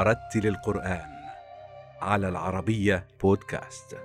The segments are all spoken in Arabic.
ورتل القرآن على العربية بودكاست.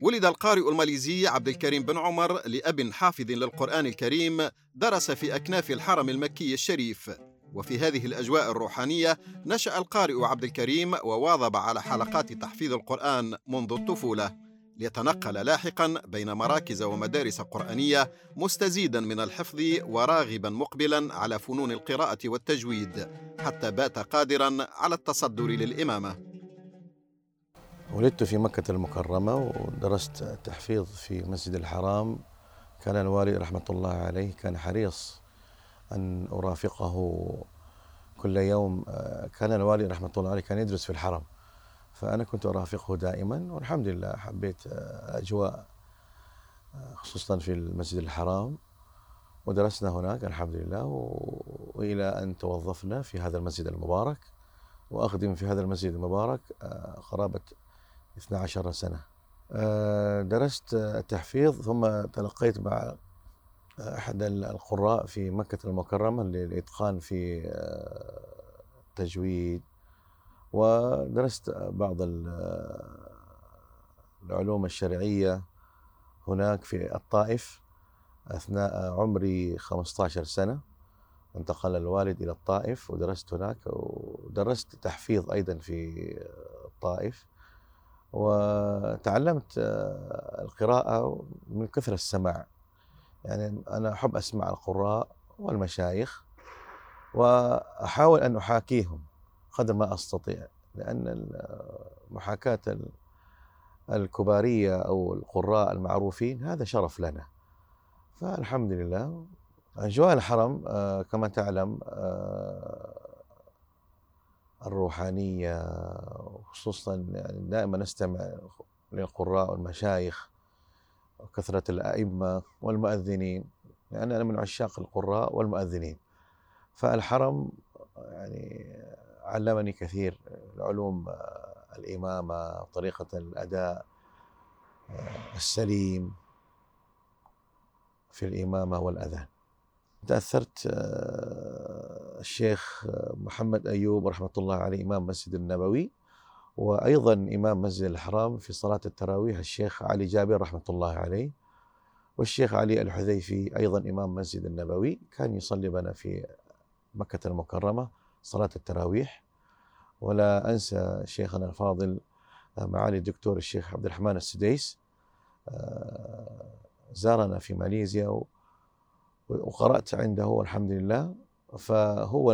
ولد القارئ الماليزي عبد الكريم بن عمر لأب حافظ للقرآن الكريم درس في أكناف الحرم المكي الشريف وفي هذه الأجواء الروحانية نشأ القارئ عبد الكريم وواظب على حلقات تحفيظ القرآن منذ الطفولة ليتنقل لاحقا بين مراكز ومدارس قرآنية مستزيدا من الحفظ وراغبا مقبلا على فنون القراءة والتجويد حتى بات قادرا على التصدر للإمامة. ولدت في مكة المكرمة ودرست التحفيظ في مسجد الحرام. كان الوالي رحمة الله عليه كان حريص أن أرافقه كل يوم. كان الوالي رحمة الله عليه كان يدرس في الحرم. فأنا كنت أرافقه دائما والحمد لله حبيت أجواء خصوصا في المسجد الحرام. ودرسنا هناك الحمد لله وإلى أن توظفنا في هذا المسجد المبارك. وأخدم في هذا المسجد المبارك قرابة 12 سنة. درست التحفيظ ثم تلقيت مع أحد القراء في مكة المكرمة للإتقان في التجويد ودرست بعض العلوم الشرعية هناك في الطائف أثناء عمري 15 سنة. انتقل الوالد إلى الطائف ودرست هناك ودرست تحفيظ أيضا في الطائف. وتعلمت القراءة من كثر السماع. يعني أنا أحب أسمع القراء والمشايخ وأحاول أن أحاكيهم. قدر ما أستطيع لأن محاكاة الكبارية أو القراء المعروفين هذا شرف لنا. فالحمد لله. أجواء الحرم كما تعلم الروحانية خصوصا يعني دائما نستمع للقراء والمشايخ وكثرة الأئمة والمؤذنين يعني أنا من عشاق القراء والمؤذنين. فالحرم يعني علمني كثير علوم الإمامة طريقة الأداء السليم في الإمامة والأذان. تأثرت الشيخ محمد أيوب رحمة الله عليه إمام مسجد النبوي وأيضا إمام مسجد الحرام في صلاة التراويح الشيخ علي جابر رحمة الله عليه والشيخ علي الحذيفي أيضا إمام مسجد النبوي كان يصلي بنا في مكة المكرمة. صلاة التراويح. ولا أنسى شيخنا الفاضل معالي الدكتور الشيخ عبد الرحمن السديس. زارنا في ماليزيا وقرأت عنده والحمد لله. فهو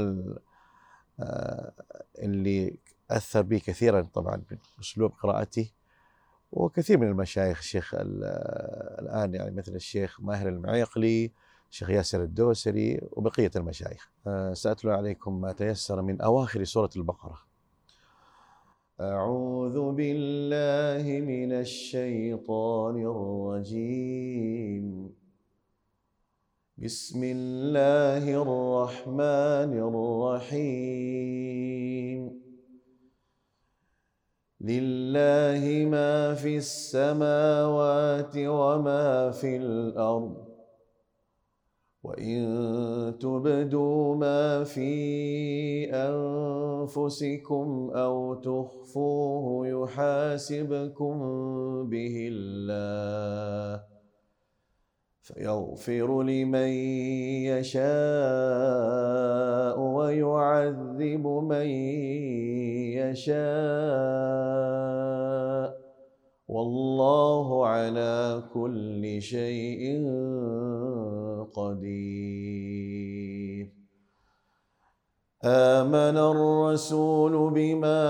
اللي أثر بي كثيرا طبعا بأسلوب قراءته وكثير من المشايخ الشيخ الآن يعني مثل الشيخ ماهر المعيقلي الشيخ ياسر الدوسري وبقية المشايخ. سأتلو عليكم ما تيسر من أواخر سورة البقرة. أعوذ بالله من الشيطان الرجيم. بسم الله الرحمن الرحيم. لله ما في السماوات وما في الأرض. وإن تبدوا ما في أنفسكم أو تخفوه يحاسبكم به الله فيغفر لمن يشاء ويعذب من يشاء والله على كل شيء قدير. آمن الرسول بما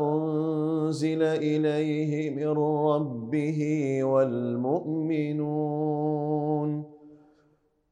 أنزل إليه من ربه والمؤمنون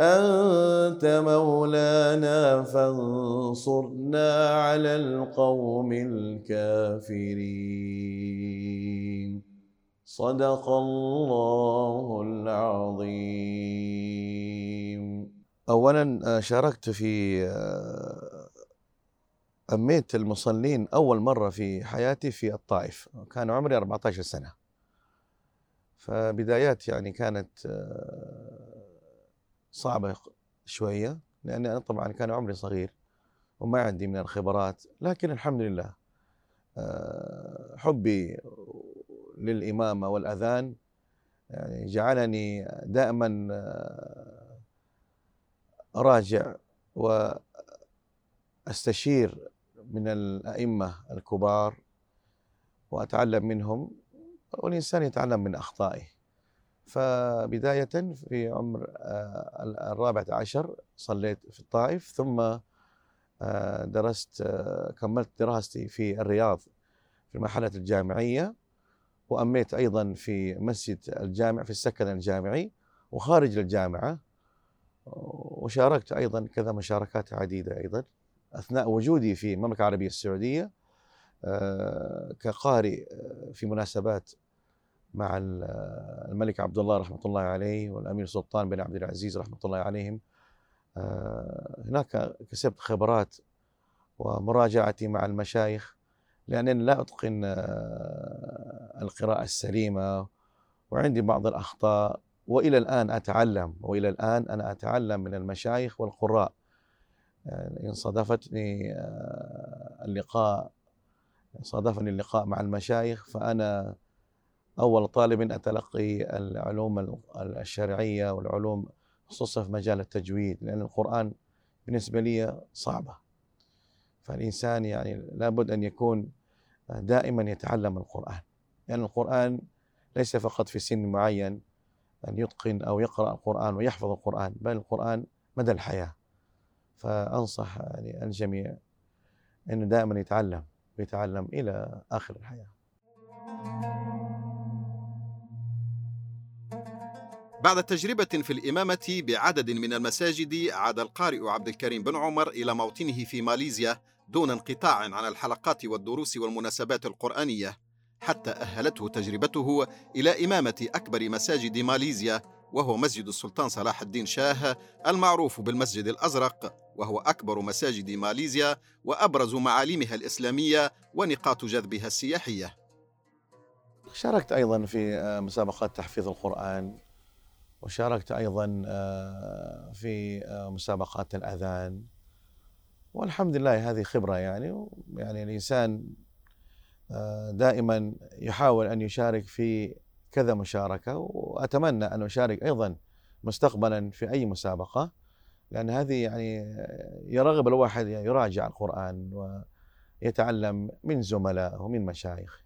أنت مولانا فانصرنا على القوم الكافرين. صدق الله العظيم. اولا شاركت في أميت المصلين أول مرة في حياتي في الطائف. كان عمري 14 سنة. فبدايات يعني كانت صعبة شوية لأن أنا طبعا كان عمري صغير وما عندي من الخبرات لكن الحمد لله حبي للإمامة والأذان يعني جعلني دائما أراجع وأستشير من الأئمة الكبار وأتعلم منهم والإنسان يتعلم من أخطائه. فبداية في عمر الرابعة عشر صليت في الطائف ثم درست كملت دراستي في الرياض في المرحلة الجامعية وأميت أيضا في مسجد الجامع في السكن الجامعي وخارج الجامعة وشاركت أيضا كذا مشاركات عديدة أيضا أثناء وجودي في المملكة العربية السعودية كقارئ في مناسبات مع الملك عبد الله رحمة الله عليه والأمير سلطان بن عبد العزيز رحمة الله عليهم. هناك كسبت خبرات ومراجعتي مع المشايخ لأنني لا أتقن القراءة السليمة وعندي بعض الأخطاء وإلى الآن أتعلم وإلى الآن أنا أتعلم من المشايخ والقراء. يعني إن صادفتني اللقاء صادفني اللقاء مع المشايخ فأنا أول طالب أتلقي العلوم الشرعية والعلوم خصوصا في مجال التجويد لأن القرآن بالنسبة لي صعبة. فالإنسان يعني لابد أن يكون دائما يتعلم القرآن لأن يعني القرآن ليس فقط في سن معين أن يتقن أو يقرأ القرآن ويحفظ القرآن بل القرآن مدى الحياة. فأنصح يعني الجميع أنه دائما يتعلم ويتعلم إلى آخر الحياة. بعد تجربة في الإمامة بعدد من المساجد عاد القارئ عبد الكريم بن عمر إلى موطنه في ماليزيا دون انقطاع عن الحلقات والدروس والمناسبات القرآنية حتى أهلته تجربته إلى إمامة أكبر مساجد ماليزيا وهو مسجد السلطان صلاح الدين شاه المعروف بالمسجد الأزرق وهو أكبر مساجد ماليزيا وأبرز معالمها الإسلامية ونقاط جذبها السياحية. شاركت أيضا في مسابقات تحفيظ القرآن وشاركت أيضا في مسابقات الأذان. والحمد لله هذه خبرة يعني يعني الإنسان دائما يحاول أن يشارك في كذا مشاركة. وأتمنى أن أشارك أيضا مستقبلا في أي مسابقة لأن هذه يعني يرغب الواحد يراجع القرآن ويتعلم من زملاء ومن مشايخ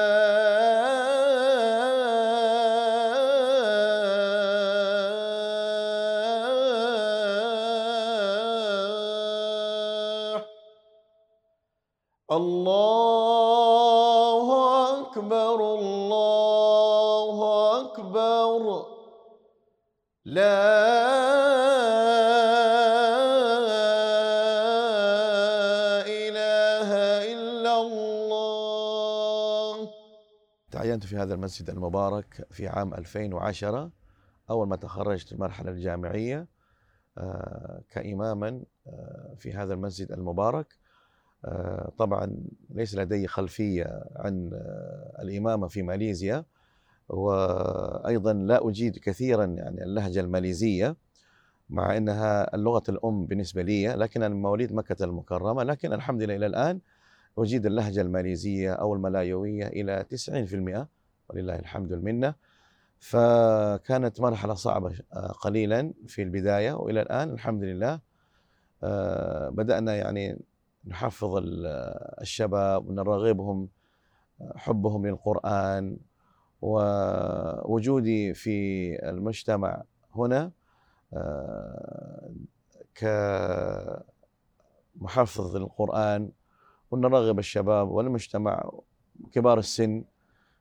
تعينت في هذا المسجد المبارك في عام 2010 أول ما تخرجت المرحلة الجامعية آه، كإماما آه، في هذا المسجد المبارك. آه، طبعا ليس لدي خلفية عن الإمامة في ماليزيا وأيضا لا أجيد كثيرا يعني اللهجة الماليزية مع أنها اللغة الأم بالنسبة لي لكن أنا مواليد مكة المكرمة لكن الحمد لله إلى الآن أجيد اللهجة الماليزية أو الملايوية إلى 90% ولله الحمد والمنة. فكانت مرحلة صعبة قليلا في البداية وإلى الآن الحمد لله آه، بدأنا يعني نحفظ الشباب ونرغبهم حبهم للقرآن ووجودي في المجتمع هنا آه، كمحفظ للقرآن ونرغب الشباب والمجتمع كبار السن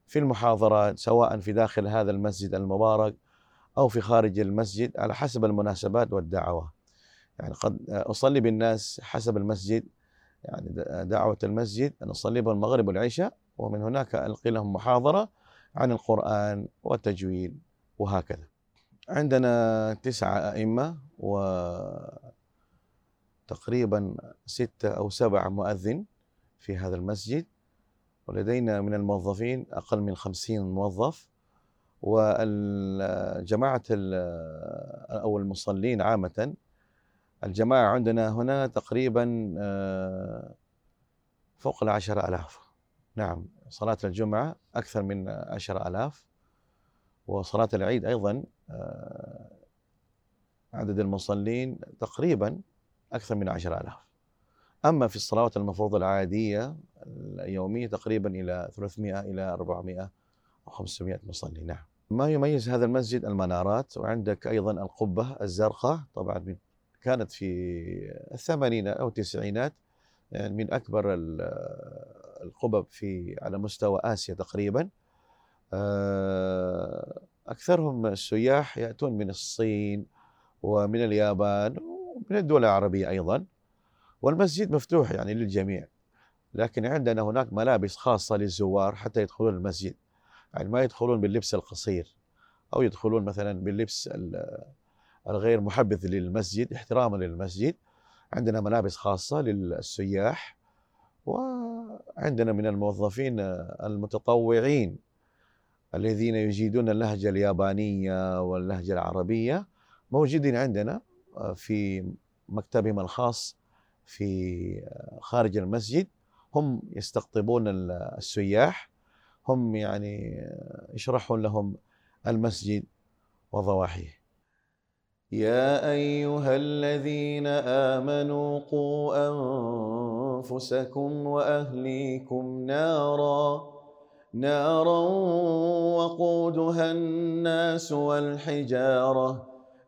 في المحاضرات سواء في داخل هذا المسجد المبارك أو في خارج المسجد على حسب المناسبات والدعوة. يعني قد أصلي بالناس حسب المسجد يعني دعوة المسجد أن أصلي بهم المغرب والعشاء ومن هناك ألقي لهم محاضرة عن القرآن والتجويد وهكذا. عندنا تسعة أئمة وتقريبا ستة أو سبعة مؤذن. في هذا المسجد ولدينا من الموظفين أقل من خمسين موظف والجماعة أو المصلين عامة الجماعة عندنا هنا تقريبا آه، فوق العشرة ألاف. نعم صلاة الجمعة أكثر من عشرة ألاف وصلاة العيد أيضا آه، عدد المصلين تقريبا أكثر من عشرة ألاف. أما في الصلوات المفروضة العادية اليومية تقريبا إلى 300 إلى 400 أو 500 مصلي. نعم. ما يميز هذا المسجد؟ المنارات. وعندك أيضا القبة الزرقاء. طبعا كانت في الثمانينات أو التسعينات يعني من أكبر القبب في على مستوى آسيا تقريبا. آه، أكثرهم السياح يأتون من الصين ومن اليابان ومن الدول العربية أيضا. والمسجد مفتوح يعني للجميع لكن عندنا هناك ملابس خاصة للزوار حتى يدخلون المسجد. يعني ما يدخلون باللبس القصير أو يدخلون مثلا باللبس الغير محبذ للمسجد احتراما للمسجد. عندنا ملابس خاصة للسياح وعندنا من الموظفين المتطوعين الذين يجيدون اللهجة اليابانية واللهجة العربية موجودين عندنا في مكتبهم الخاص في خارج المسجد. هم يستقطبون السياح. هم يعني يشرحون لهم المسجد وضواحيه. يا أيها الذين آمنوا قوا أنفسكم وأهليكم نارا نارا وقودها الناس والحجارة.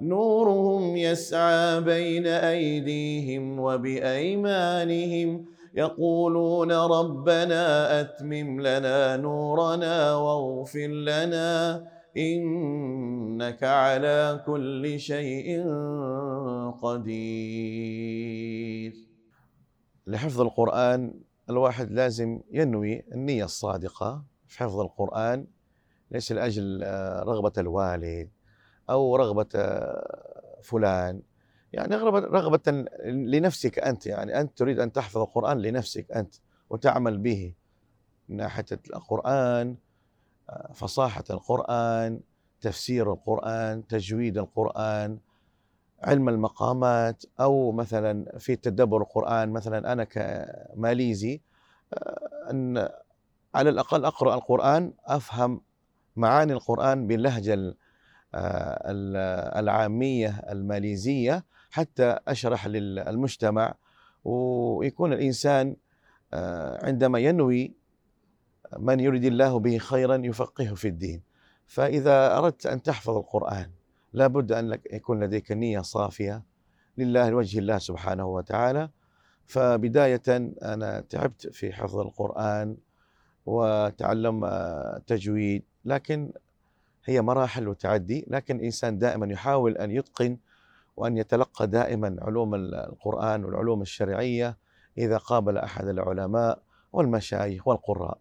نورهم يسعى بين أيديهم وبأيمانهم يقولون ربنا أتمم لنا نورنا واغفر لنا إنك على كل شيء قدير. لحفظ القرآن الواحد لازم ينوي النية الصادقة في حفظ القرآن ليس لأجل آه، رغبة الوالد أو رغبة آه، فلان. يعني رغبة رغبة لنفسك أنت. يعني أنت تريد أن تحفظ القرآن لنفسك أنت وتعمل به من ناحية القرآن آه، فصاحة القرآن تفسير القرآن تجويد القرآن علم المقامات أو مثلا في تدبر القرآن مثلا أنا كماليزي أن على الأقل أقرأ القرآن أفهم معاني القرآن باللهجة آه، العامية الماليزية حتى أشرح للمجتمع ويكون الإنسان آه، عندما ينوي من يريد الله به خيرا يفقهه في الدين. فإذا أردت أن تحفظ القرآن لابد أن يكون لديك نية صافية لله لوجه الله سبحانه وتعالى. فبداية أنا تعبت في حفظ القرآن وتعلم آه، تجويد لكن هي مراحل وتعدي لكن الإنسان دائما يحاول أن يتقن وأن يتلقى دائما علوم القرآن والعلوم الشرعية إذا قابل أحد العلماء والمشايخ والقراء.